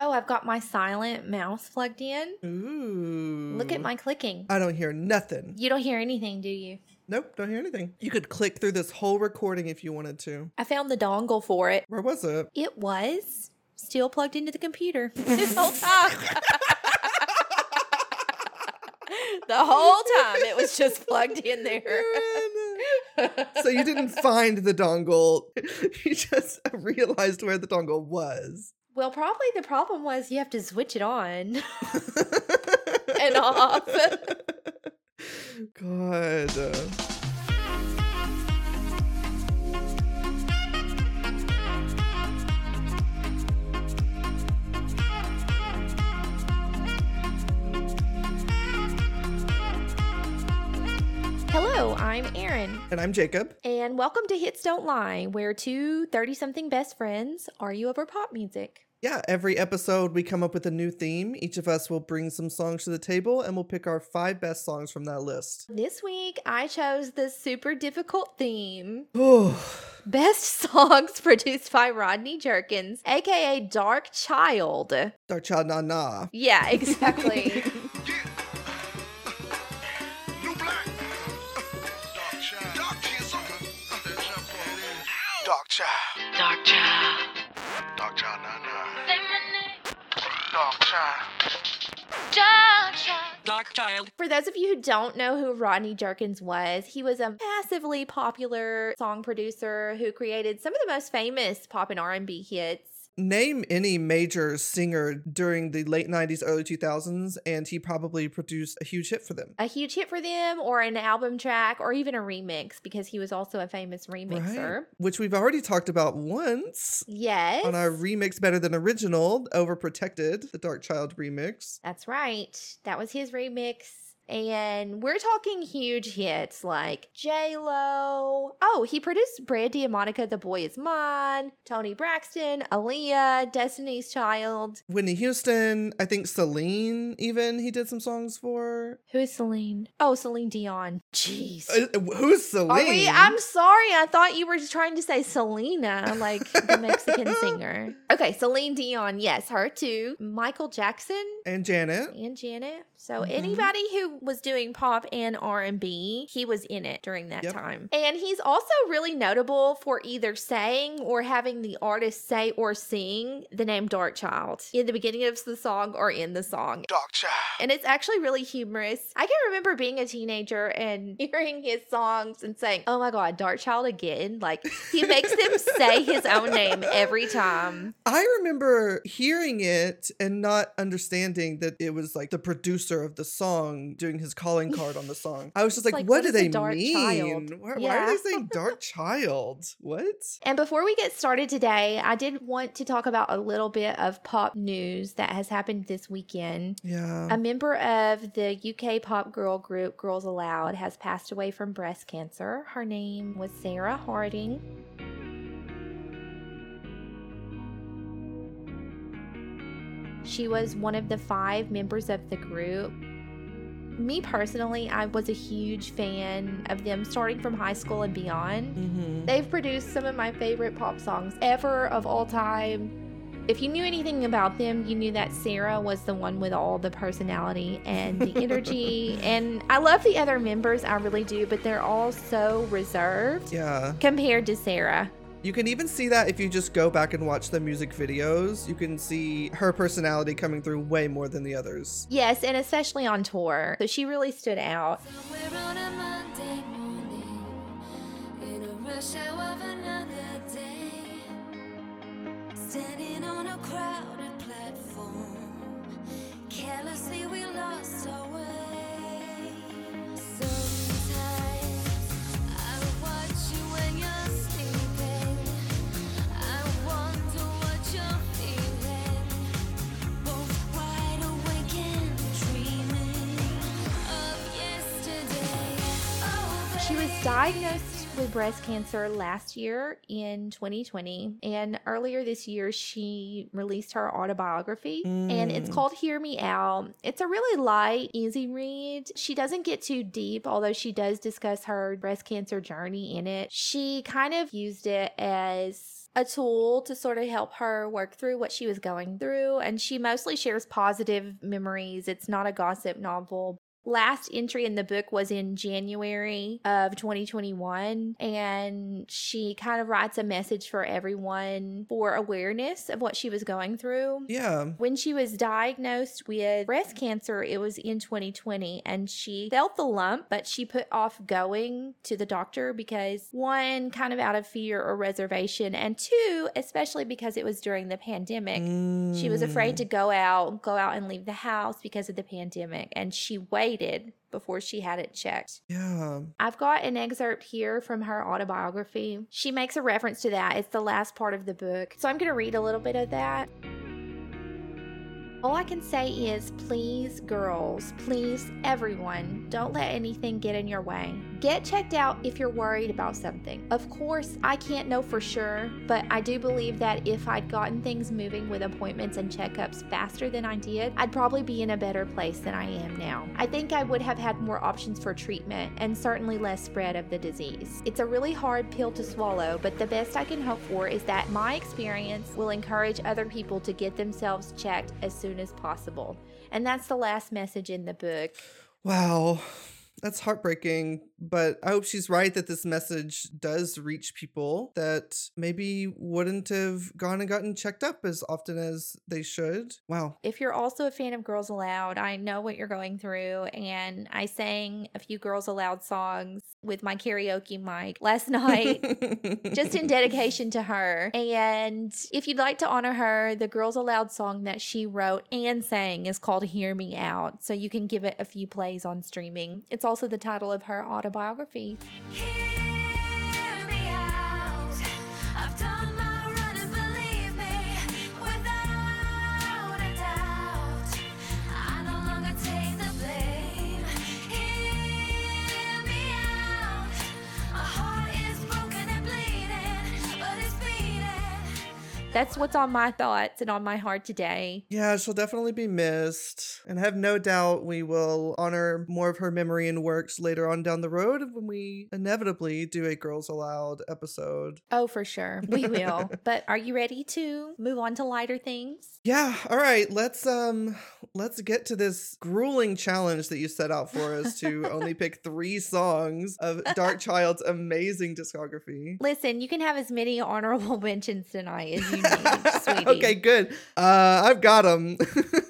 Oh, I've got my silent mouse plugged in. Ooh. Look at my clicking. I don't hear nothing. You don't hear anything, do you? Nope, don't hear anything. You could click through this whole recording if you wanted to. I found the dongle for it. Where was it? It was still plugged into the computer this whole time. the whole time it was just plugged in there. so you didn't find the dongle. You just realized where the dongle was. Well, probably the problem was you have to switch it on and off. God. Hello, I'm Erin, And I'm Jacob. and welcome to Hits Don't Lie, where two 30 something best friends argue over pop music. Yeah, every episode we come up with a new theme. Each of us will bring some songs to the table and we'll pick our five best songs from that list. This week, I chose the super difficult theme Best Songs Produced by Rodney Jerkins, aka Dark Child. Dark Child Na Na. Yeah, exactly. New black. Dark child. Dark child. Dark child. For those of you who don't know who Rodney Jerkins was, he was a massively popular song producer who created some of the most famous pop and R&B hits. Name any major singer during the late 90s, early 2000s, and he probably produced a huge hit for them. A huge hit for them or an album track or even a remix because he was also a famous remixer. Right? Which we've already talked about once Yes. on our remix better than original, Overprotected, the Dark Child remix. That's right. That was his remix. And we're talking huge hits like J Lo. Oh, he produced Brandy and Monica, The Boy Is Mine, Toni Braxton, Aaliyah, Destiny's Child. Whitney Houston, I think Celine, even he did some songs for. Who is Celine? Oh, Celine Dion. Jeez. Uh, who's Celine? We? I'm sorry. I thought you were trying to say Selena, like the Mexican singer. Okay, Celine Dion. Yes, her too. Michael Jackson and Janet. and Janet. So Mhm. anybody who was doing pop and R&B, he was in it during that Yep. time. And he's also really notable for either saying or having the artist say or sing the name Dark Child in the beginning of the song or in the song. Dark child. And it's actually really humorous. I can remember being a teenager and hearing his songs and saying, Oh my God, Dark Child again. Like he makes them say his own name every time. I remember hearing it and not understanding that it was like the producer of the song doing his calling card on the song. I was just like, like, what, what do they mean? Why, why are they saying dark child? What? And before we get started today, I did want to talk about a little bit of pop news that has happened this weekend. Yeah. A member of the UK pop girl group Girls Aloud has passed away from breast cancer. Her name was Sarah Harding. She was one of the five members of the group. Me personally, I was a huge fan of them starting from high school and beyond. hmm They've produced some of my favorite pop songs ever of all time. If you knew anything about them, you knew that Sarah was the one with all the personality and the energy. and I love the other members, I really do, but they're all so reserved Yeah. compared to Sarah. You can even see that if you just go back and watch the music videos. You can see her personality coming through way more than the others. Yes, and especially on tour. So she really stood out. Somewhere diagnosed with breast cancer last year in 2020. And earlier this year, she released her autobiography. And it's Mm. called Hear Me Out. It's a really light, easy read. She doesn't get too deep, although she does discuss her breast cancer journey in it. She kind of used it as a tool to sort of help her work through what she was going through. And she mostly shares positive memories. It's not a gossip novel. Last entry in the book was in January of 2021, and she kind of writes a message for everyone for awareness of what she was going through. Yeah. When she was diagnosed with breast cancer, it was in 2020, and she felt the lump, but she put off going to the doctor because one, kind of out of fear or reservation, and two, especially because it was during the pandemic. She was afraid Mm. to go out, go out and leave the house because of the pandemic, and she waited before she had it checked. Yeah. I've got an excerpt here from her autobiography. She makes a reference to that. It's the last part of the book. So I'm going to read a little bit of that. All I can say is please, girls, please, everyone, don't let anything get in your way. Get checked out if you're worried about something. Of course, I can't know for sure, but I do believe that if I'd gotten things moving with appointments and checkups faster than I did, I'd probably be in a better place than I am now. I think I would have had more options for treatment and certainly less spread of the disease. It's a really hard pill to swallow, but the best I can hope for is that my experience will encourage other people to get themselves checked as soon as possible. And that's the last message in the book. Wow. That's heartbreaking, but I hope she's right that this message does reach people that maybe wouldn't have gone and gotten checked up as often as they should. Wow. If you're also a fan of Girls Aloud, I know what you're going through, and I sang a few Girls Aloud songs with my karaoke mic last night. just in dedication to her. And if you'd like to honor her, the Girls Aloud song that she wrote and sang is called Hear Me Out. So you can give it a few plays on streaming. It's also the title of her autobiography. That's what's on my thoughts and on my heart today. Yeah, she'll definitely be missed. And I have no doubt we will honor more of her memory and works later on down the road when we inevitably do a Girls Aloud episode. Oh, for sure. We will. but are you ready to move on to lighter things? Yeah, all right, let's um let's get to this grueling challenge that you set out for us to only pick 3 songs of Dark Child's amazing discography. Listen, you can have as many honorable mentions tonight as you need, sweetie. okay, good. Uh I've got them.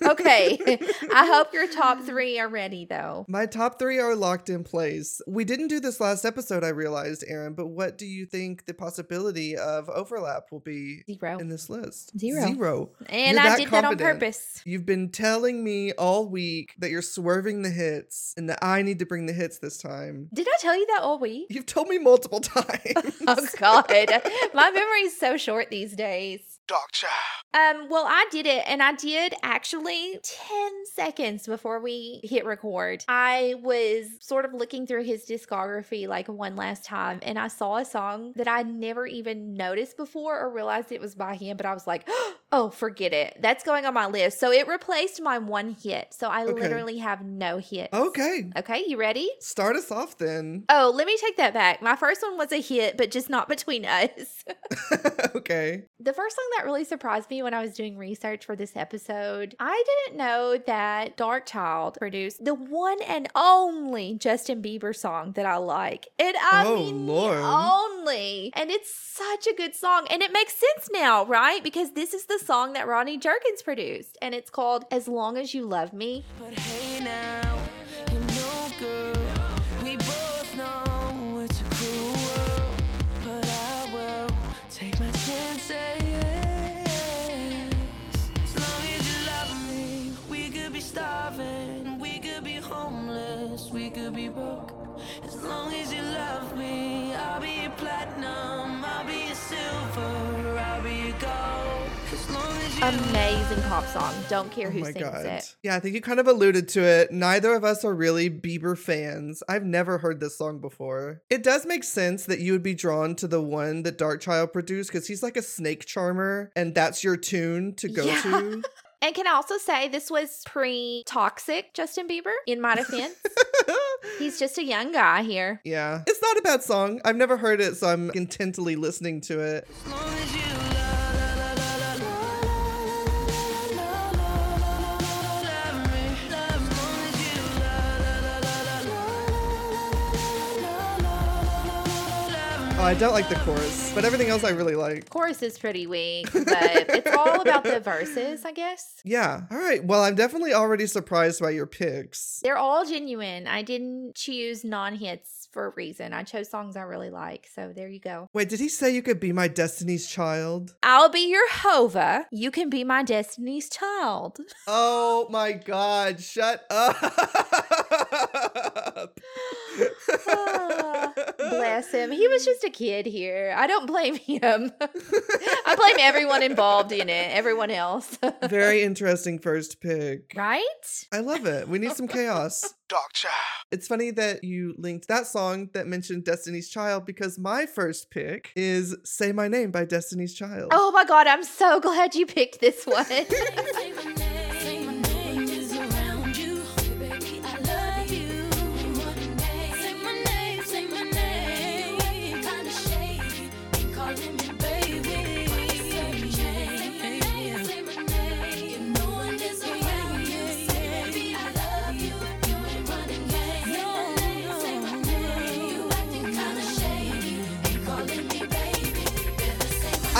Okay. I hope your top three are ready, though. My top three are locked in place. We didn't do this last episode, I realized, Erin, but what do you think the possibility of overlap will be Zero. in this list? Zero. Zero. And You're I that did that on purpose. You've been telling me all week that you're swerving the hits and that I need to bring the hits this time. Did I tell you that all week? You've told me multiple times. Oh God, my memory is so short these days. Child. Um, well, I did it, and I did actually 10 seconds before we hit record. I was sort of looking through his discography like one last time, and I saw a song that I never even noticed before or realized it was by him, but I was like, oh, forget it. That's going on my list. So it replaced my one hit. So I Okay. literally have no hits. okay. Okay, you ready? Start us off then. Oh, let me take that back. My first one was a hit, but just not between us. okay. The first song that really surprised me when I was doing research for this episode, I didn't know that Dark Child produced the one and only Justin Bieber song that I like. And I Oh, mean, Lord. only. And it's such a good song. And it makes sense now, right? Because this is the song that Ronnie Jerkins produced. And it's called As Long as You Love Me. Amazing pop song. Don't care Oh who my sings god. it. Yeah, I think you kind of alluded to it. Neither of us are really Bieber fans. I've never heard this song before. It does make sense that you would be drawn to the one that Dark Child produced because he's like a snake charmer and that's your tune to go Yeah. to. And can I also say this was pre toxic Justin Bieber, in my defense. He's just a young guy here. yeah. It's not a bad song. I've never heard it, so I'm intently listening to it. As Oh, I don't like the chorus, but everything else I really like. Chorus is pretty weak, but it's all about the verses, I guess. Yeah. All right. Well, I'm definitely already surprised by your picks. They're all genuine. I didn't choose non hits for a reason. I chose songs I really like. So there you go. Wait, did he say you could be my Destiny's Child? I'll be your Hova. You can be my Destiny's Child. Oh my God! Shut up. Ah, Bless him. He was just a kid here. I don't blame him. I blame everyone involved in it, everyone else. Very interesting first pick. right? I love it. We need some chaos. Dark Child. It's funny that you linked that song that mentioned Destiny's Child because my first pick is Say My Name by Destiny's Child. Oh my God, I'm so glad you picked this one.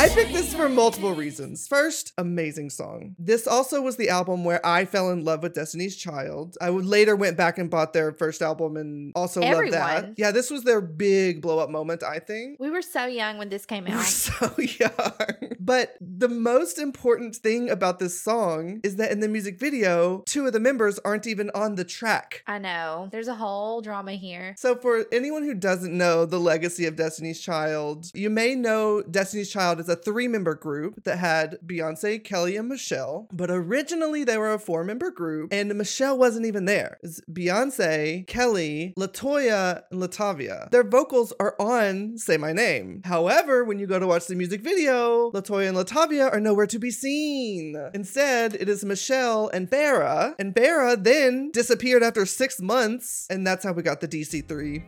I picked this for multiple reasons. First, amazing song. This also was the album where I fell in love with Destiny's Child. I would later went back and bought their first album and also loved that. Yeah, this was their big blow up moment, I think. we were so young when this came out. so young. But the most important thing about this song is that in the music video, two of the members aren't even on the track. I know. There's a whole drama here. So, for anyone who doesn't know the legacy of Destiny's Child, you may know Destiny's Child is a three member group that had Beyonce, Kelly, and Michelle. But originally, they were a four member group, and Michelle wasn't even there. It's Beyonce, Kelly, LeToya, and Latavia. Their vocals are on Say My Name. However, when you go to watch the music video, LeToya and Latavia are nowhere to be seen. Instead, it is Michelle and Farrah, and Farrah then disappeared after six months, and that's how we got the DC3.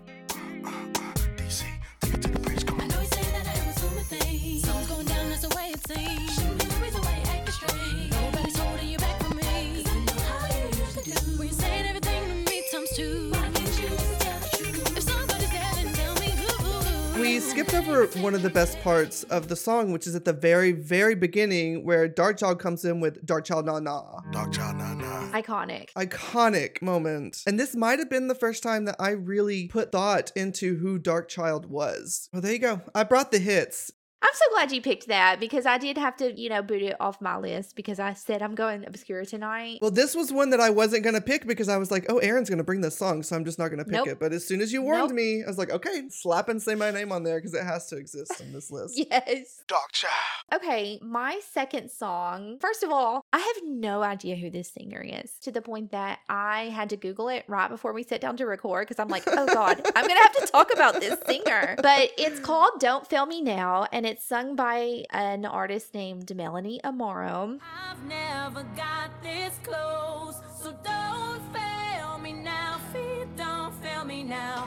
We skipped over one of the best parts of the song, which is at the very, very beginning where Dark Child comes in with Dark Child Na Na. Dark Child, Na nah. Iconic. Iconic moment. And this might have been the first time that I really put thought into who Dark Child was. Well, there you go. I brought the hits. I'm so glad you picked that because I did have to, you know, boot it off my list because I said I'm going obscure tonight. Well, this was one that I wasn't going to pick because I was like, oh, Erin's going to bring this song, so I'm just not going to pick Nope. it. But as soon as you warned Nope. me, I was like, okay, slap and say my name on there because it has to exist on this list. yes. Dark Child. Okay, my second song. First of all, I have no idea who this singer is to the point that I had to Google it right before we sat down to record because I'm like, oh God, I'm going to have to talk about this singer. But it's called Don't Fail Me Now and it's sung by an artist named Melanie Amaro. Close, so now.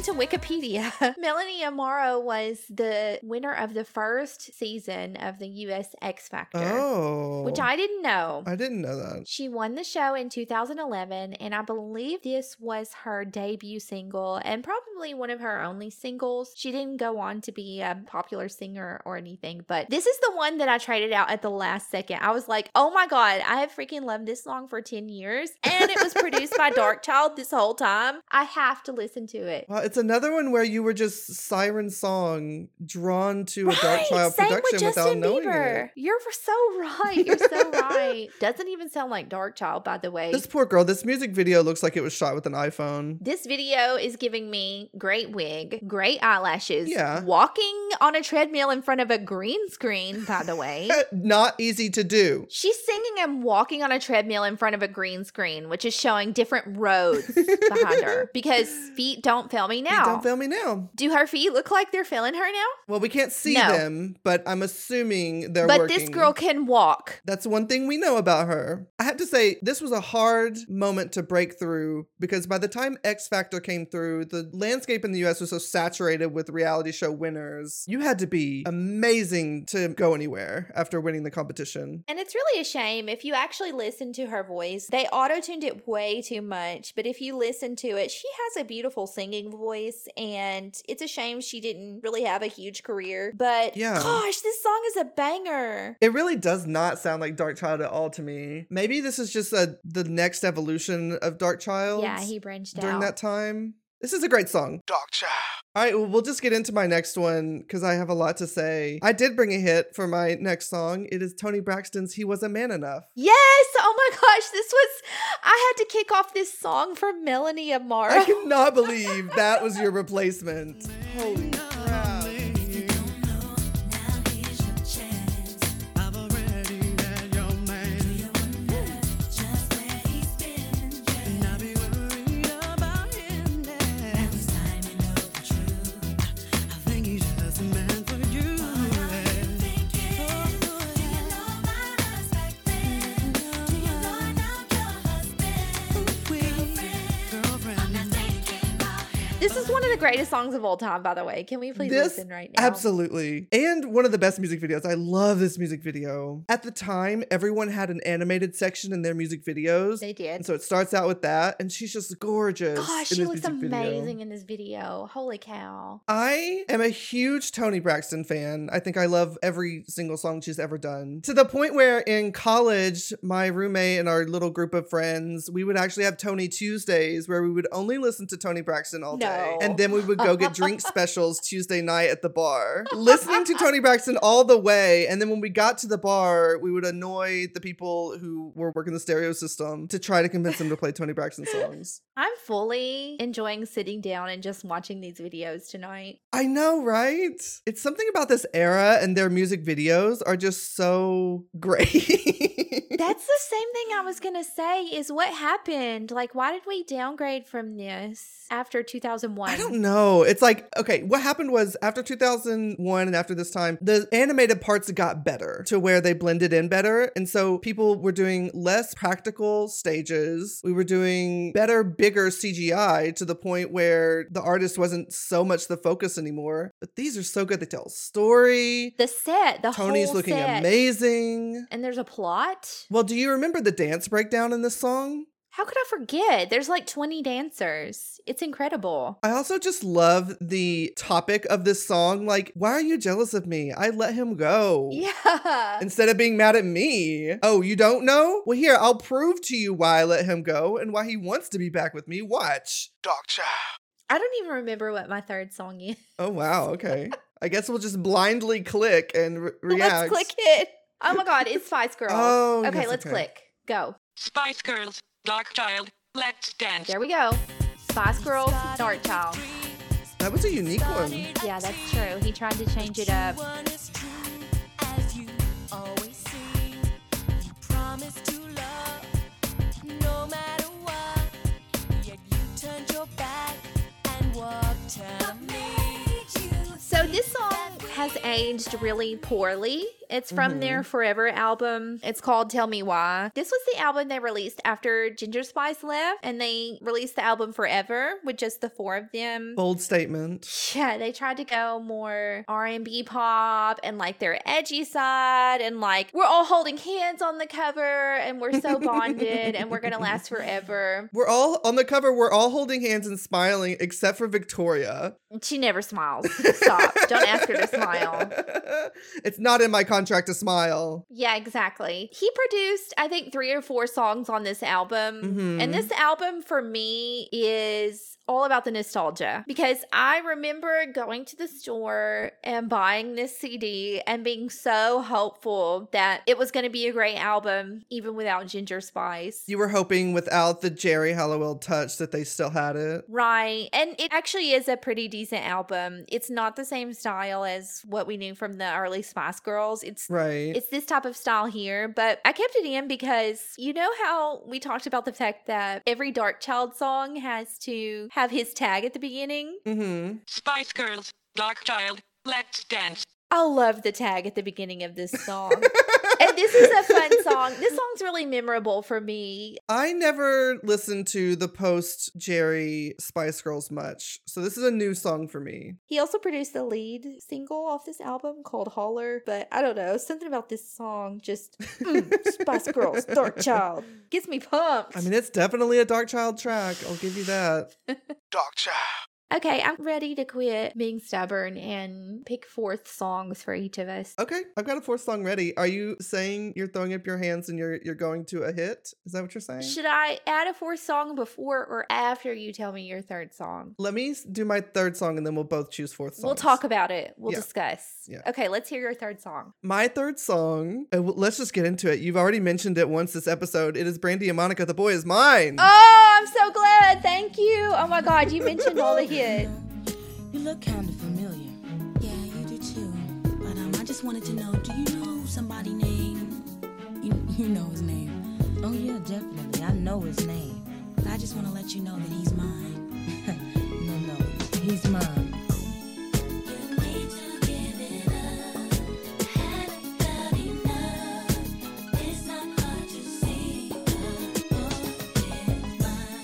According to Wikipedia, Melanie Amaro was the winner of the first season of the US X Factor, Oh. which I didn't know. I didn't know that. She won the show in 2011, and I believe this was her debut single and probably one of her only singles. She didn't go on to be a popular singer or anything, but this is the one that I traded out at the last second. I was like, oh my God, I have freaking loved this song for 10 years, and it was produced by Dark Child this whole time. I have to listen to it. Well, it's another one where you were just siren song drawn to a Dark Right, Child production with without knowing Bieber. it. You're so right. You're so right. Doesn't even sound like Dark Child, by the way. This poor girl, this music video looks like it was shot with an iPhone. This video is giving me great wig, great eyelashes, Yeah. walking on a treadmill in front of a green screen, by the way. Not easy to do. She's singing and walking on a treadmill in front of a green screen, which is showing different roads behind her because feet don't fail me Now. Don't fail me now. Do her feet look like they're failing her now? Well, we can't see No. them, but I'm assuming they're but working. this girl can walk. That's one thing we know about her. I have to say, this was a hard moment to break through because by the time X Factor came through, the landscape in the US was so saturated with reality show winners. You had to be amazing to go anywhere after winning the competition. And it's really a shame if you actually listen to her voice. They auto tuned it way too much, but if you listen to it, she has a beautiful singing voice, and it's a shame she didn't really have a huge career. But Yeah. gosh, this song is a banger. It really does not sound like Dark Child at all to me. Maybe this is just a, the next evolution of Dark Child. Yeah, he branched out during out. that time. This is a great song. Dark child. All right, well, we'll just get into my next one because I have a lot to say. I did bring a hit for my next song. It is Toni Braxton's He Was a Man Enough. Yes! Oh my gosh, this was. I had to kick off this song for Melanie Amaro. I cannot believe that was your replacement. Holy greatest songs of all time, by the way. Can we please This listen right now? absolutely. And one of the best music videos. I love this music video. At the time, everyone had an animated section in their music videos. They did. And so it starts out with that, and she's just gorgeous. Gosh, she looks music video. amazing in this video. Holy cow. I am a huge Toni Braxton fan. I think I love every single song she's ever done. To the point where in college, my roommate and our little group of friends, we would actually have Toni Tuesdays where we would only listen to Toni Braxton all day. And then we would go get drink specials Tuesday night at the bar. Listening to Toni Braxton all the way. And then when we got to the bar, we would annoy the people who were working the stereo system to try to convince them to play Toni Braxton songs. I'm fully enjoying sitting down and just watching these videos tonight. I know, right? It's something about this era and their music videos are just so great. That's the same thing I was going to say is what happened? Like, why did we downgrade from this after 2001? I don't know. It's like, okay, what happened was after 2001 and after this time, the animated parts got better to where they blended in better. And so people were doing less practical stages. We were doing better, bigger CGI to the point where the artist wasn't so much the focus anymore. But these are so good. They tell a story. The set, the Toni's looking set. amazing. And there's a plot. Well, do you remember the dance breakdown in this song? How could I forget? There's like 20 dancers. It's incredible. I also just love the topic of this song. Like, why are you jealous of me? I let him go. Yeah. Instead of being mad at me. Oh, you don't know? Well, here, I'll prove to you why I let him go and why he wants to be back with me. Watch. Dark child. I don't even remember what my third song is. Oh, wow. Okay. I guess we'll just blindly click and re- react. Let's click it. Oh my god, it's Spice Girls. Oh, okay, yes, let's okay. click. Go. Spice Girls, Dark Child, Let's Dance. There we go. Spice Girls, Dark Child. That was a unique one. Yeah, that's true. He tried to change it up. So this song has aged really poorly. It's from their mm-hmm. Forever album. It's called Tell Me Why. This was the album they released after Ginger Spice left, and they released the album Forever with just the four of them. Bold statement. Yeah, they tried to go more R&B pop and like their edgy side and like we're all holding hands on the cover and we're so bonded and we're going to last forever. We're all on the cover, we're all holding hands and smiling except for Victoria. She never smiles. Stop. Don't ask her to smile. it's not in my contract to smile. Yeah, exactly. He produced, I think, three or four songs on this album. Mhm. And this album for me is all about the nostalgia because I remember going to the store and buying this CD and being so hopeful that it was going to be a great album, even without Ginger Spice. You were hoping without the Geri Halliwell touch that they still had it. Right. And it actually is a pretty decent album. It's not the same style as what we knew from the early Spice Girls. It's Right. it's this type of style here, but I kept it in because you know how we talked about the fact that every Dark Child song has to have his tag at the beginning? mm-hmm. Spice Girls, Dark Child, Let's Dance. I love the tag at the beginning of this song. and this is a fun song. This song's really memorable for me. I never listened to the post Geri Spice Girls much, so this is a new song for me. He also produced the lead single off this album called Holler, but I don't know, something about this song just mm, Spice Girls, Dark Child gets me pumped. I mean, it's definitely a Dark Child track. I'll give you that. Dark Child. Okay, I'm ready to quit being stubborn and pick fourth songs for each of us. Okay, I've got a fourth song ready. Are you saying you're throwing up your hands and you're you're going to a hit? Is that what you're saying? Should I add a fourth song before or after you tell me your third song? Let me do my third song and then we'll both choose fourth songs. We'll talk about it. We'll Yeah. discuss. Yeah. Okay, let's hear your third song. My third song, uh, let's just get into it. You've already mentioned it once this episode. It is Brandy and Monica, The Boy Is Mine. Oh, I'm so Thank you. Oh my God, you mentioned all the hits. You look kind of familiar. Yeah, you do too. But um, I just wanted to know, do you know somebody named? You, you know his name. Oh yeah, definitely. I know his name. But I just want to let you know that he's mine. no, no, he's mine.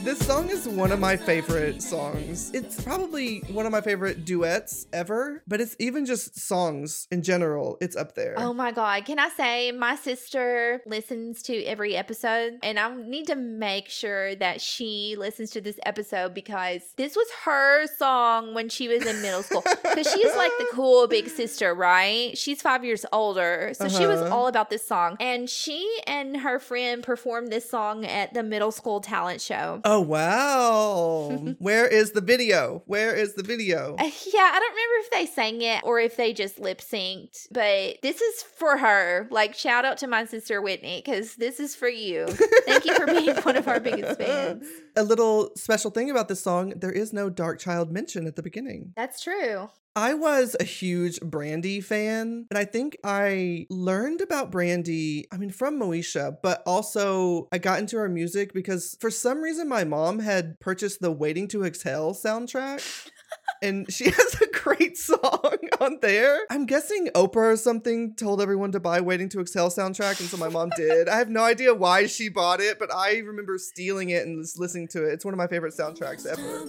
This song is one of my favorite songs. It's probably one of my favorite duets ever, but it's even just songs in general. It's up there. Oh my God. Can I say my sister listens to every episode and I need to make sure that she listens to this episode because this was her song when she was in middle school. Because she's like the cool big sister, right? She's five years older. So she was Uh-huh. all about this song. And she and her friend performed this song at the middle school talent show. Oh wow. Where is the video? Where is the video? Uh, yeah, I don't remember if they sang it or if they just lip synced, but this is for her. Like, shout out to my sister Whitney because this is for you. Thank you for being one of our biggest fans. A little special thing about this song, there is no Dark Child mention at the beginning. That's true. I was a huge Brandy fan, and I think I learned about Brandy, I mean, from Moesha, but also I got into her music because for some reason my mom had purchased the Waiting to Exhale soundtrack. And she has a great song on there. I'm guessing Oprah or something told everyone to buy Waiting to Exhale soundtrack, and so my mom did. I have no idea why she bought it, but I remember stealing it and listening to it. It's one of my favorite soundtracks ever.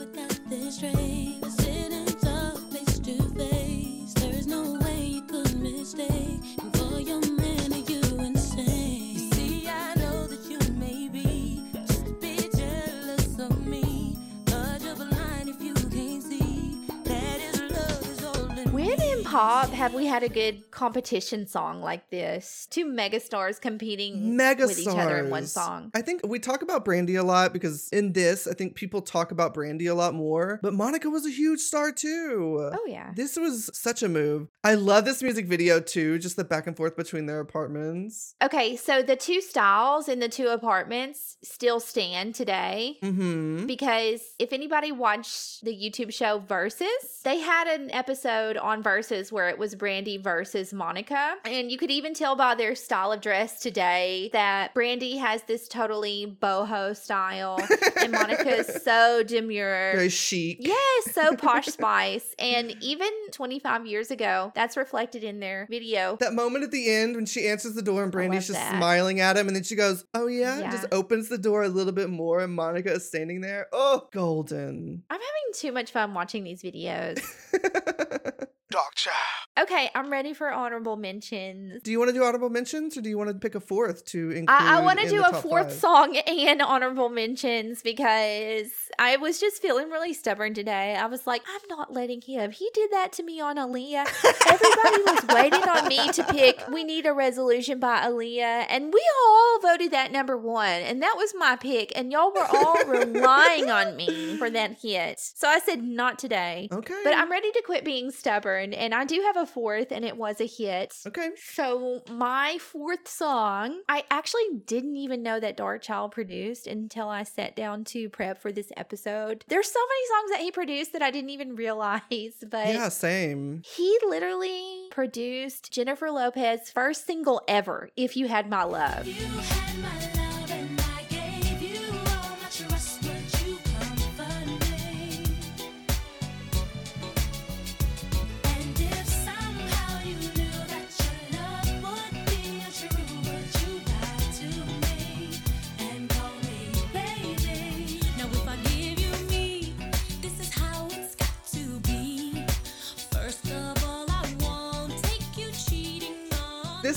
Pop have we had a good competition song like this? Two megastars competing mega with each other in one song. I think we talk about Brandy a lot because in this, I think people talk about Brandy a lot more. But Monica was a huge star too. Oh, yeah. This was such a move. I love this music video too, just the back and forth between their apartments. Okay, so the two styles in the two apartments still stand today. Mm-hmm. Because if anybody watched the YouTube show Verzuz, they had an episode on Verzuz where it was Brandy versus Monica. And you could even tell by their style of dress today that Brandy has this totally boho style and Monica is so demure. Very chic. Yes, so posh spice. And even 25 years ago, that's reflected in their video. That moment at the end when she answers the door and Brandy's just that. smiling at him, and then she goes, Oh, yeah, Yeah. just opens the door a little bit more, and Monica is standing there. Oh, golden. I'm having too much fun watching these videos. Dark Child. Okay, I'm ready for honorable mentions. do you want to do honorable mentions or do you want to pick a fourth to include? I, I want to in do a fourth five? song and honorable mentions because I was just feeling really stubborn today. I was like, I'm not letting him. He did that to me on Aaliyah. Everybody was waiting on me to pick We Need a Resolution by Aaliyah, and we all voted that number one, and that was my pick, and y'all were all relying on me for that hit. So I said, not today. Okay. But I'm ready to quit being stubborn, and I do have a fourth, and it was a hit. Okay. So my fourth song, I actually didn't even know that Dark Child produced until I sat down to prep for this episode. There's so many songs that he produced that I didn't even realize, but Yeah, same. he literally produced Jennifer Lopez's first single ever, If You Had My Love.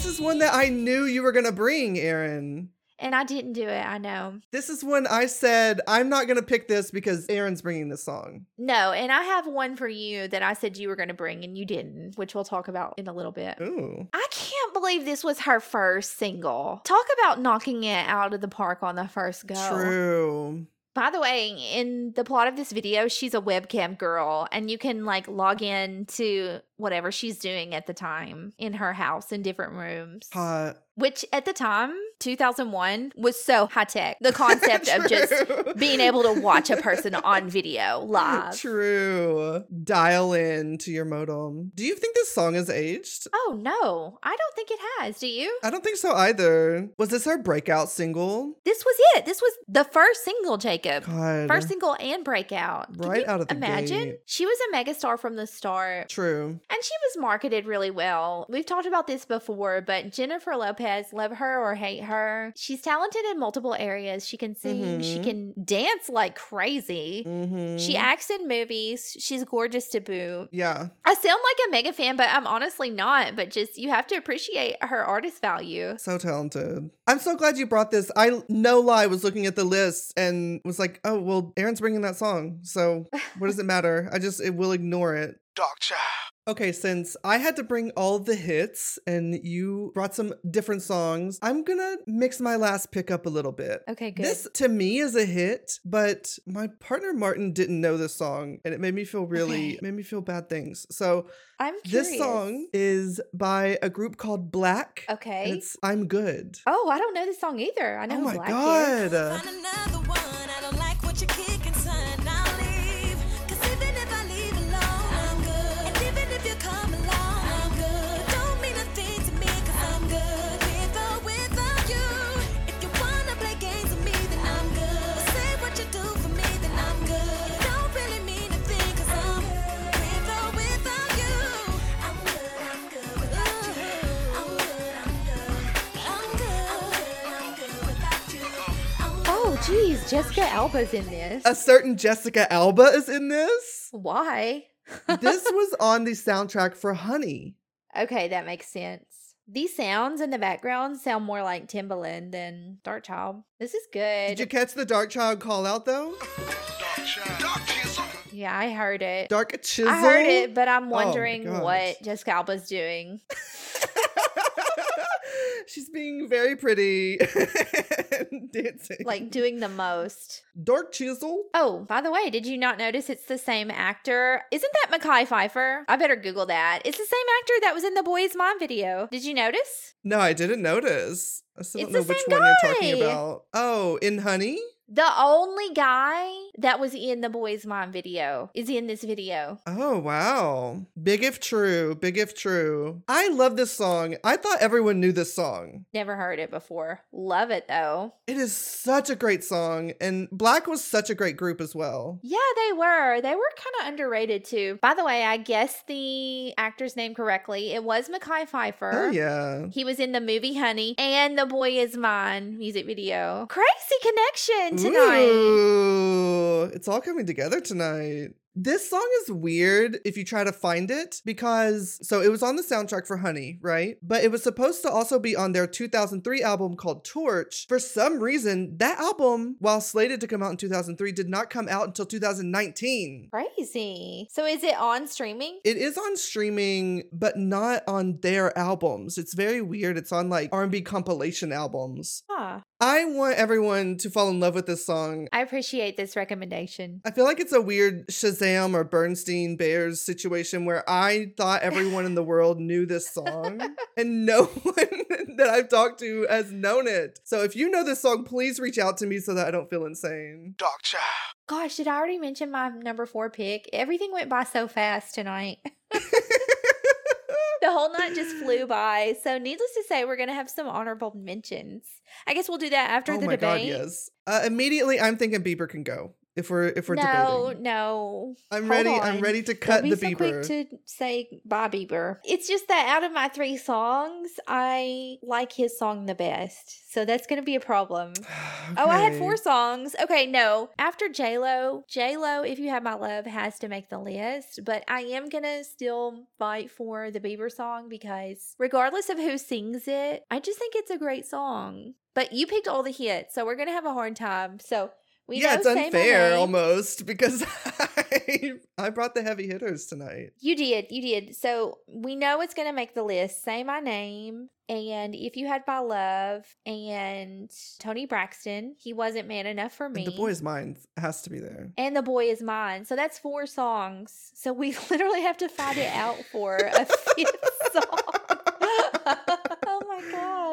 This is one that I knew you were gonna bring, Erin. And I didn't do it, I know. This is when I said I'm not gonna pick this because Erin's bringing this song. No, and I have one for you that I said you were going to bring and you didn't, which we'll talk about in a little bit. Ooh. I can't believe this was her first single. Talk about knocking it out of the park on the first go. True. By the way, in the plot of this video, she's a webcam girl, and you can like log in to whatever she's doing at the time in her house in different rooms. Hot. Which at the time, 2001, was so high tech. The concept of just being able to watch a person on video live. True. Dial in to your modem. Do you think this song is aged? Oh no, I don't think it has. Do you? I don't think so either. Was this her breakout single? This was it. This was the first single, Jacob. God. First single and breakout. Can Right out of the imagine? gate. She was a megastar from the start. True. And she was marketed really well. We've talked about this before, but Jennifer Lopez, love her or hate her, she's talented in multiple areas. She can sing, she Mhm. can dance like crazy. Mm-hmm. She acts in movies. She's gorgeous to boot. Yeah. I sound like a mega fan, but I'm honestly not. But just you have to appreciate her artist value. So talented. I'm so glad you brought this. I no lie was looking at the list and was like, oh well, Erin's bringing that song. So what does it matter? I just it will ignore it. Dark Child. Okay, since I had to bring all the hits and you brought some different songs, I'm gonna mix my last pick up a little bit. Okay, good. This to me is a hit, but my partner Martin didn't know this song and it made me feel really Okay. made me feel bad things. So I'm curious. this song is by a group called Blaque. and Okay. it's I'm Good. Oh, I don't know this song either. I know Oh who my Black god. Jessica Alba's in this. A certain Jessica Alba is in this. Why? This was on the soundtrack for Honey. okay, that makes sense. These sounds in the background sound more like Timbaland than Darkchild. This is good. Did you catch the Dark Child call out though? Dark Child. Dark Chisel. yeah, I heard it. Dark Chisel. I heard it, but Oh I'm wondering gosh. what Jessica Alba's doing. She's being very pretty and dancing. Like doing the most. Dark Chisel. Oh, by the way, did you not notice it's the same actor? Isn't that Mekhi Phifer? I better Google that. It's the same actor that was in the Boys Mom video. Did you notice? No, I didn't notice. I still It's don't know which same one you're talking about. Oh, in Honey? The only guy that was in the Boys Mom video is in this video. Oh, wow. Big if true. Big if true. I love this song. I thought everyone knew this song. Never heard it before. Love it though. It is such a great song. And Blaque was such a great group as well. Yeah, they were. They were kind of underrated too. By the way, I guessed the actor's name correctly. It was Mekhi Phifer. Oh, yeah. He was in the movie Honey and the Boy Is Mine music video. Crazy connection tonight. Ooh, it's all coming together tonight. This song is weird if you try to find it because so it was on the soundtrack for Honey, right? But it was supposed to also be on their 2003 album called Torch. For some reason, that album, while slated to come out in 2003, did not come out until 2019. Crazy. So is it on streaming? It is on streaming, but not on their albums. It's very weird. It's on like R&B compilation albums. Huh. I want everyone to fall in love with this song. I appreciate this recommendation. I feel like it's a weird Shazam or Berenstain Bears situation where I thought everyone in the world knew this song and no one that I've talked to has known it. So if you know this song, please reach out to me so that I don't feel insane. Dark Child. Gosh, did I already mention my number four pick? Everything went by so fast tonight. the whole night just flew by. So, needless to say, we're going to have some honorable mentions. I guess we'll do that after oh the my debate. god, yes. Uh, immediately, I'm thinking Bieber can go if we're if we're no, debating. no. I'm Hold ready. I'm ready to Don't cut be the so Bieber. quick to say bye, Bieber. It's just that out of my three songs, I like his song the best. So that's going to be a problem. Oh, I had four songs. Okay, no. After J Lo, J Lo, if you have my love, has to make the list. But I am gonna still fight for the Bieber song because regardless of who sings it, I just think it's a great song. But you picked all the hits, so we're gonna have a hard time. So we yeah, it's unfair almost because I, I brought the heavy hitters tonight. You did, you did. So we know it's gonna make the list. Say my name. And if you had my love and Toni Braxton, he wasn't man enough for me. And the boy's mind has to be there. and the boy is mine. So that's four songs. So we literally have to fight it out for a fifth song.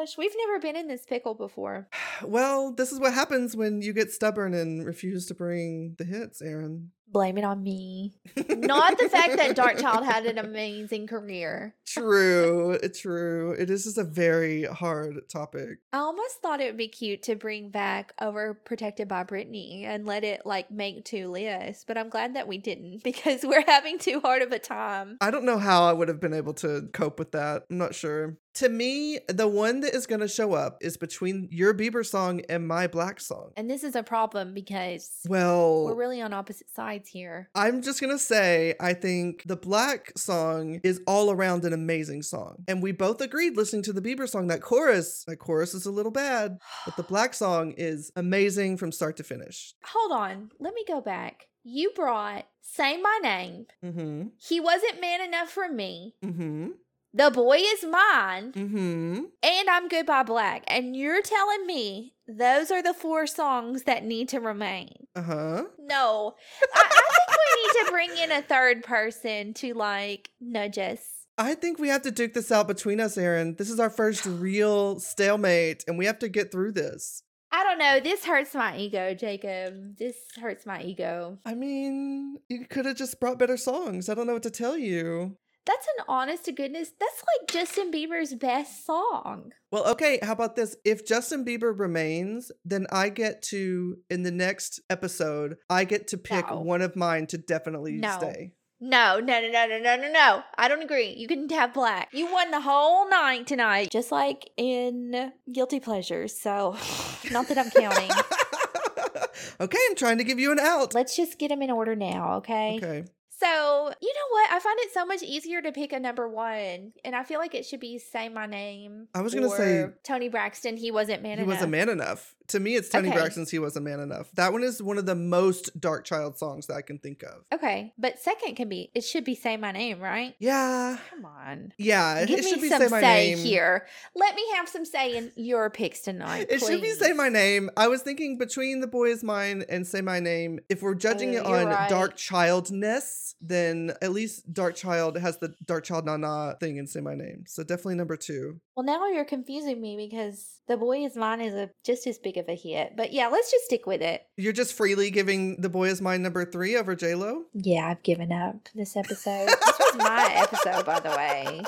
Gosh. We've never been in this pickle before. Well, this is what happens when you get stubborn and refuse to bring the hits, Erin. Blame it on me. Not the fact that Dark Child had an amazing career. True, eh, true. It is just a very hard topic. I almost thought it would be cute to bring back Overprotected by Britney and let it like make two lists, but I'm glad that we didn't because we're having too hard of a time. I don't know how I would have been able to cope with that. I'm not sure. To me, the one that is going to show up is between your Bieber song and my Blaque song. And this is a problem because Well, we're really on opposite sides here. I'm just gonna say, I think the Blaque song is all around an amazing song. And we both agreed listening to the Bieber song that chorus, that chorus is a little bad, but the Blaque song is amazing from start to finish. Hold on, let me go back. You brought Say My Name. Mm-hmm. He wasn't man enough for me. Mm-hmm. The boy is mine. Mm-hmm. And I'm Goodbye Blaque. And you're telling me those are the four songs that need to remain. Uh-huh. No. I, I think we need to bring in a third person to like nudge us. I think we have to duke this out between us, Erin. This is our first real stalemate, and we have to get through this. I don't know. This hurts my ego, Jacob. This hurts my ego. I mean, you could have just brought better songs. I don't know what to tell you. That's an honest to goodness. That's like Justin Bieber's best song. Well, okay, how about this? If Justin Bieber remains, then I get to, in the next episode, I get to pick No. one of mine to definitely No. stay. No, no, no, no, no, no, no, no. I don't agree. You can have Blaque. You won the whole night tonight, just like in Guilty Pleasures. So, not that I'm counting. okay, I'm trying to give you an out. Let's just get them in order now, okay? Okay. So, you know what? I find it so much easier to pick a number one. And I feel like it should be Say My Name. I was gonna say- Toni Braxton, he wasn't man he enough. He Wasn't man enough. To me, it's Toni Okay. Braxton's He Wasn't Man Enough. That one is one of the most Darkchild songs that I can think of. Okay, but second can be, it should be Say My Name, right? Yeah. Come on. Yeah. Give it me should be some Say My say Name. here. Let me have some say in your picks tonight. It should be. Say My Name. I was thinking between The Boy Is Mine and Say My Name, if we're judging Oh, it on right. Darkchildness, then at least Darkchild has the Darkchild Na Na thing in Say My Name. So definitely number two. Well, now you're confusing me because The Boy Is Mine is a just as big of a hit. But yeah, let's just stick with it. You're just freely giving The Boy Is Mine number three over J-Lo? Yeah, I've given up this episode. this was my episode, by the way.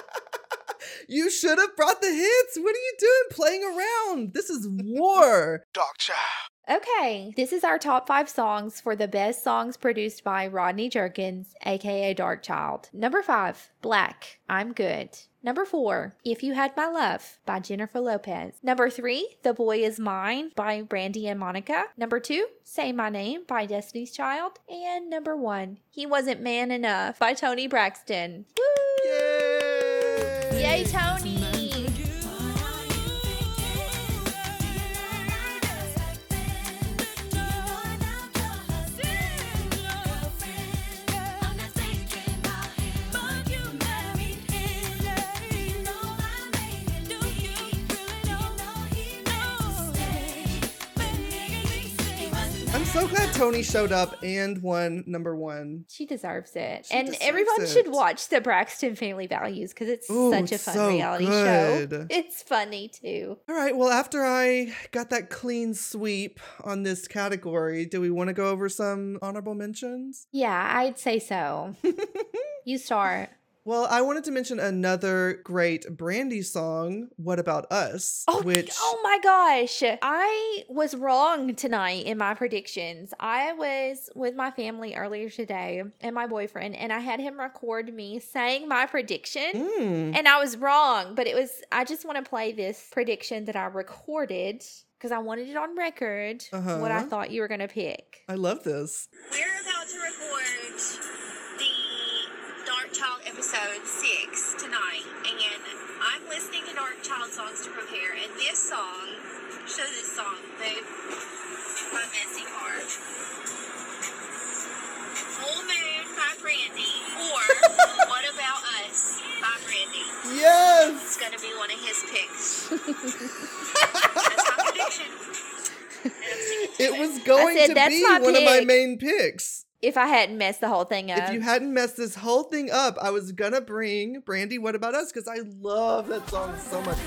You should have brought the hits. What are you doing playing around? This is war. Darkchild. Okay, this is our top five songs for the best songs produced by Rodney Jerkins, aka Darkchild. Number five, Blaque, I'm Good. Number four, If You Had My Love by Jennifer Lopez. Number three, The Boy Is Mine by Brandy and Monica. Number two, Say My Name by Destiny's Child. And number one, He Wasn't Man Enough by Toni Braxton. Woo! Yay! Yay, Toni! Toni showed up and won number one. She deserves it. She and deserves everyone should watch the Braxton Family Values because it's Ooh, such a fun so reality good. show. It's funny too. All right, well, after I got that clean sweep on this category, do we want to go over some honorable mentions? Yeah, I'd say so. you start. Well, I wanted to mention another great Brandy song, What About Us? Oh, which oh my gosh. I was wrong tonight in my predictions. I was with my family earlier today and my boyfriend, and I had him record me saying my prediction. Mm, And I was wrong, but it was, I just want to play this prediction that I recorded because I wanted it on record what I Uh-huh. thought you were going to pick. I love this. We're about to record to "That's be my one of my main picks. If I hadn't messed the whole thing up. If you hadn't messed this whole thing up, I was gonna bring Brandy What About Us because I love that song so much.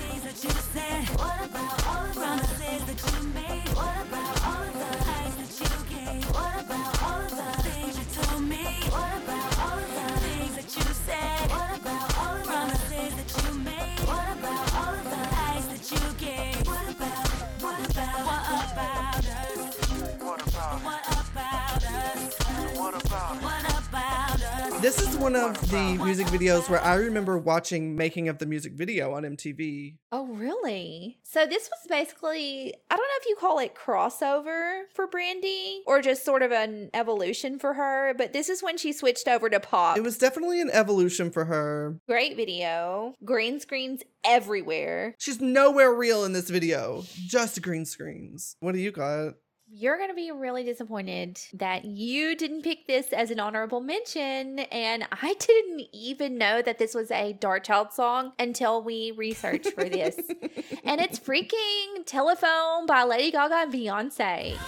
This is one of the music videos where I remember watching making of the music video on MTV. Oh, really? So this was basically, I don't know if you call it crossover for Brandy or just sort of an evolution for her, but this is when she switched over to pop. It was definitely an evolution for her. great video, green screens everywhere. She's nowhere real in this video, just green screens. What do you got? You're going to be really disappointed that you didn't pick this as an honorable mention. And I didn't even know that this was a Darkchild song until we researched for this. and it's freaking Telephone by Lady Gaga and Beyonce.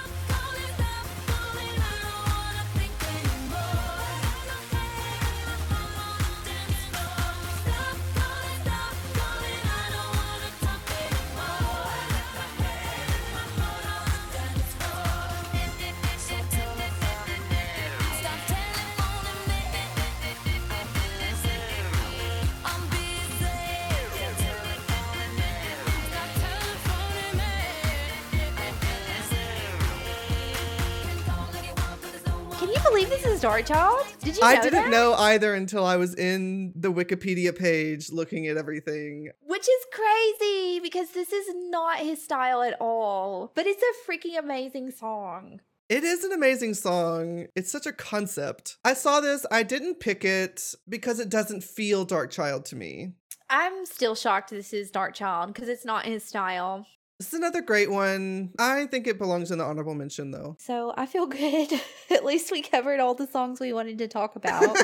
Darkchild? Did you know I didn't that? know either until I was in the Wikipedia page looking at everything. Which is crazy because this is not his style at all. But it's a freaking amazing song. It is an amazing song. It's such a concept. I saw this, I didn't pick it because it doesn't feel Darkchild to me. I'm still shocked this is Darkchild because it's not his style. This is another great one. I think it belongs in the honorable mention though. So I feel good. At least we covered all the songs we wanted to talk about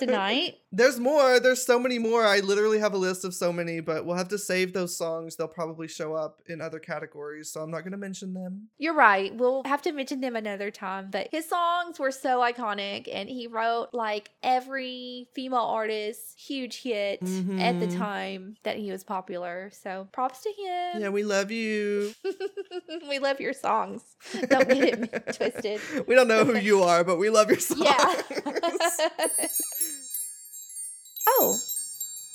tonight. There's more. There's so many more. I literally have a list of so many, but we'll have to save those songs. They'll probably show up in other categories, so I'm not going to mention them. You're right. We'll have to mention them another time. But his songs were so iconic, and he wrote like every female artist huge hit at the Mhm. time that he was popular. So props to him. Yeah, we love you. we love your songs. Don't get it twisted. we don't know who you are, but we love your songs. Yeah. oh,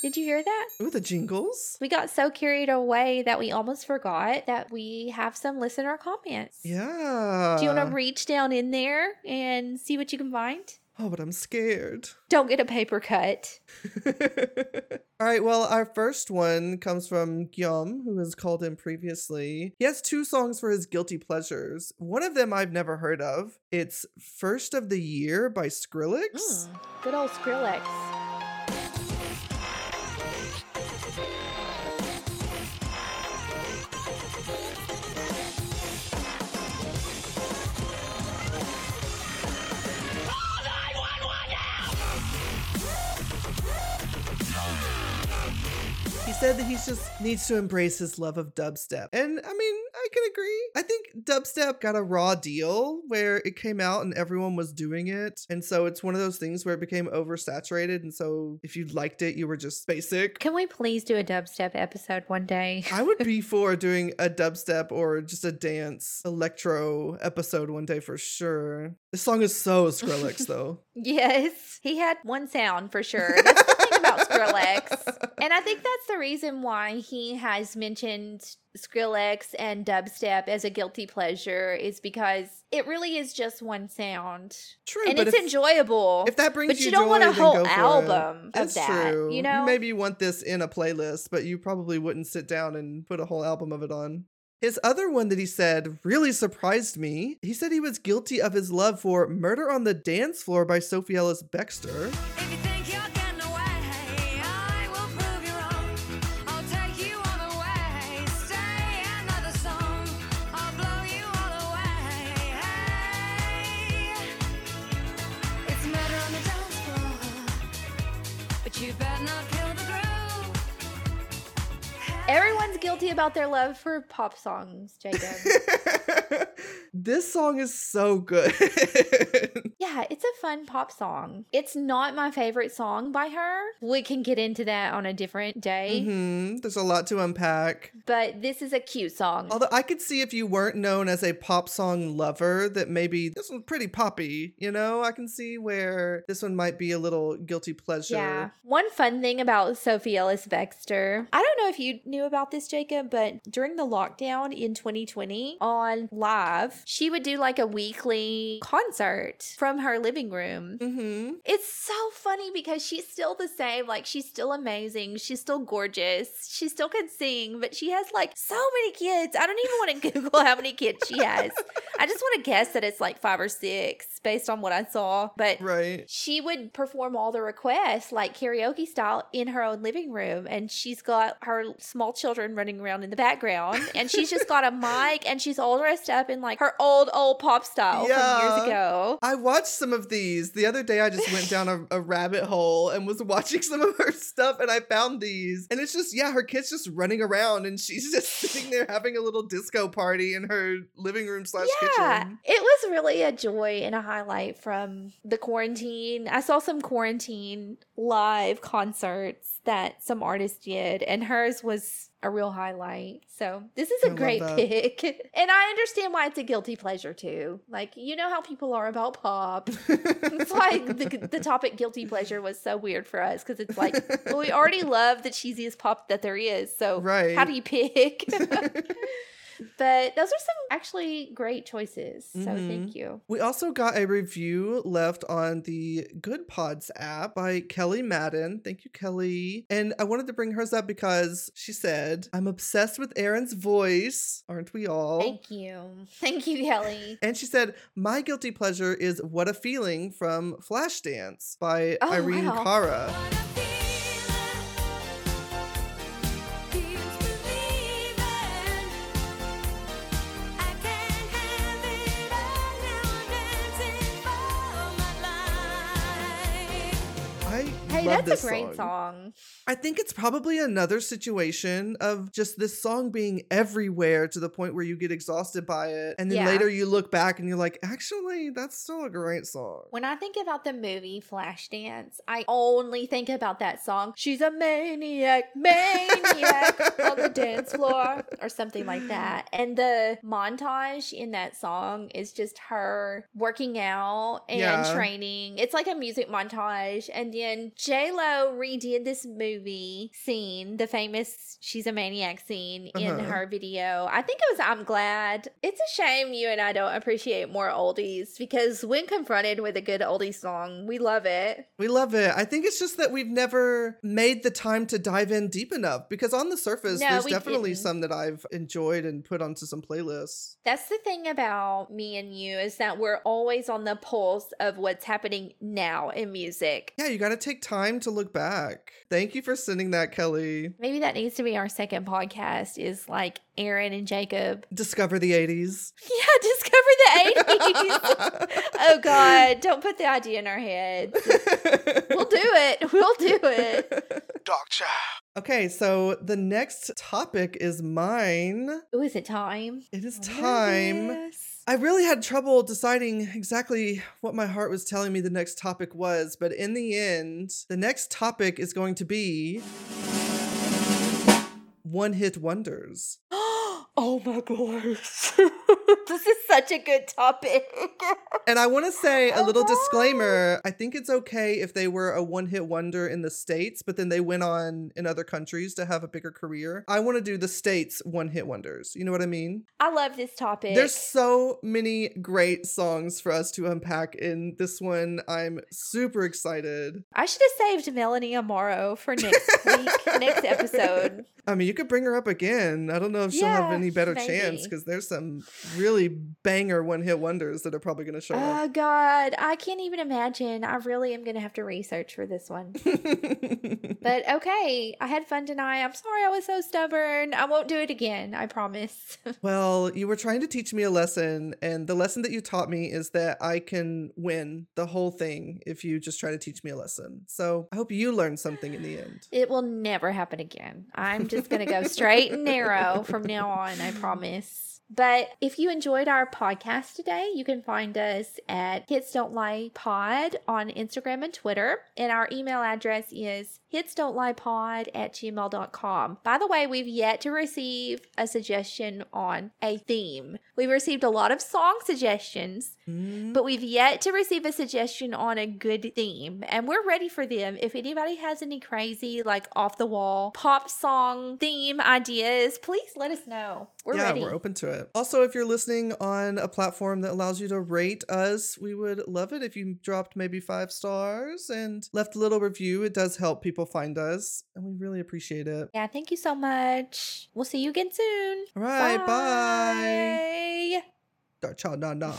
did you hear that? Ooh, the jingles. We got so carried away that we almost forgot that we have some listener comments. Yeah. Do you want to reach down in there and see what you can find? Oh, but I'm scared. Don't get a paper cut. All right, well, our first one comes from Guillaume, who has called in previously. He has two songs for his guilty pleasures. One of them I've never heard of. It's First of the Year by Skrillex. Mm, good old Skrillex. Said that he just needs to embrace his love of dubstep. And I mean, I can agree. I think dubstep got a raw deal where it came out and everyone was doing it. And so it's one of those things where it became oversaturated. And so if you liked it, you were just basic. Can we please do a dubstep episode one day? I would be for doing a dubstep or just a dance electro episode one day for sure. This song is so Skrillex though. Yes, he had one sound for sure. That's the thing about Skrillex. And I think that's the reason why he has mentioned Skrillex and dubstep as a guilty pleasure is because it really is just one sound. True, and but it's if, enjoyable. if that brings but you, you don't joy, want a whole go for it. album of that, true. you know? maybe you want this in a playlist, but you probably wouldn't sit down and put a whole album of it on. His other one that he said really surprised me. He said he was guilty of his love for Murder on the Dance Floor by Sophie Ellis Bextor. Everyone's guilty about their love for pop songs, Jacob. this song is so good. yeah, it's a fun pop song. It's not my favorite song by her. We can get into that on a different day, hmm There's a lot to unpack. but this is a cute song. Although I could see if you weren't known as a pop song lover, that maybe this one's pretty poppy. You know, I can see where this one might be a little guilty pleasure. Yeah. One fun thing about Sophie Ellis Bextor, I don't know if you knew about this, Jacob, but during the lockdown in 2020 on live, she would do like a weekly concert from her living room. Mm-hmm. It's so funny because she's still the same. Like, she's still amazing. She's still gorgeous. She still can sing, but she has like so many kids. I don't even want to Google how many kids she has. I just want to guess that it's like five or six based on what I saw. But Right. she would perform all the requests like karaoke style in her own living room and she's got her small children running around in the background and she's just got a mic and she's all dressed up in like her old old pop style from years ago I watched some of these the other day. I just went down a, a rabbit hole and was watching some of her stuff, and I found these. And it's just, yeah, her kid's just running around, and she's just sitting there having a little disco party in her living room slash yeah kitchen. it was really a joy and a highlight from the quarantine i saw some quarantine live concerts that some artists did and hers was a real highlight. So this is I a love great pick. And i understand why it's a guilty pleasure too. Like you know how people are about pop. It's like the, the topic guilty pleasure was so weird for us because it's like well, we already love the cheesiest pop that there is so Right. how do you pick but those are some actually great choices so Mhm. thank you We also got a review left on the Goodpods app by Kelly Madden. Thank you, Kelly. And I wanted to bring hers up because she said, I'm obsessed with Erin's voice. Aren't we all? thank you thank you kelly And she said, My guilty pleasure is What a Feeling from Flashdance by Oh, Irene wow. Cara. Love that's this a great song. I think it's probably another situation of just this song being everywhere to the point where you get exhausted by it. And then Yeah. later you look back and you're like, actually, that's still a great song. When I think about the movie Flashdance, I only think about that song. She's a maniac, maniac on the dance floor, or something like that. And the montage in that song is just her working out and Yeah. training. It's like a music montage. And then J Lo redid this movie scene, the famous "She's a Maniac" scene in Uh-huh. her video. I think it was "I'm Glad." It's a shame you and I don't appreciate more oldies because when confronted with a good oldie song, we love it. We love it. I think it's just that we've never made the time to dive in deep enough because on the surface, No, there's definitely didn't. some that I've enjoyed and put onto some playlists. That's the thing about me and you is that we're always on the pulse of what's happening now in music. Yeah, you got to take time to look back. Thank you for sending that, Kelly. Maybe that needs to be our second podcast is like Erin and Jacob. Discover the 80s. Yeah, discover the 80s. oh God, don't put the idea in our heads. We'll do it. We'll do it. Darkchild. Okay, so the next topic is mine. Oh, is it time? It is What time. this? I really had trouble deciding exactly what my heart was telling me the next topic was, but in the end, the next topic is going to be one hit wonders. oh my gosh. this is such a good topic. And I want to say a little Oh. disclaimer I think it's okay if they were a one hit wonder in the States, but then they went on in other countries to have a bigger career. I want to do the States one hit wonders. You know what I mean? I love this topic. There's so many great songs for us to unpack in this one. I'm super excited. I should have saved Melanie Amaro for next week, next episode. I mean, you could bring her up again. I don't know if she'll have any better chance because there's some really banger one hit wonders that are probably going to show Oh up. Oh, God, I can't even imagine. I really am gonna have to research for this one. But okay, I had fun tonight. I'm sorry I was so stubborn. I won't do it again. I promise. well, you were trying to teach me a lesson, and the lesson that you taught me is that I can win the whole thing if you just try to teach me a lesson. So I hope you learned something in the end. it will never happen again. I'm just gonna go straight and narrow from now on. I promise. But if you enjoyed our podcast today, you can find us at Hits Don't Lie Pod on Instagram and Twitter. And our email address is hits don't lie pod at gmail.com. By the way, we've yet to receive a suggestion on a theme. We've received a lot of song suggestions, Mm, but we've yet to receive a suggestion on a good theme. And we're ready for them. If anybody has any crazy, like off the wall pop song theme ideas, please let us know. We're yeah, ready. we're open to it. Also, if you're listening on a platform that allows you to rate us, we would love it if you dropped maybe five stars and left a little review. It does help people find us, and we really appreciate it. yeah, thank you so much. We'll see you again soon. All right, bye. Bye. Da cha na na.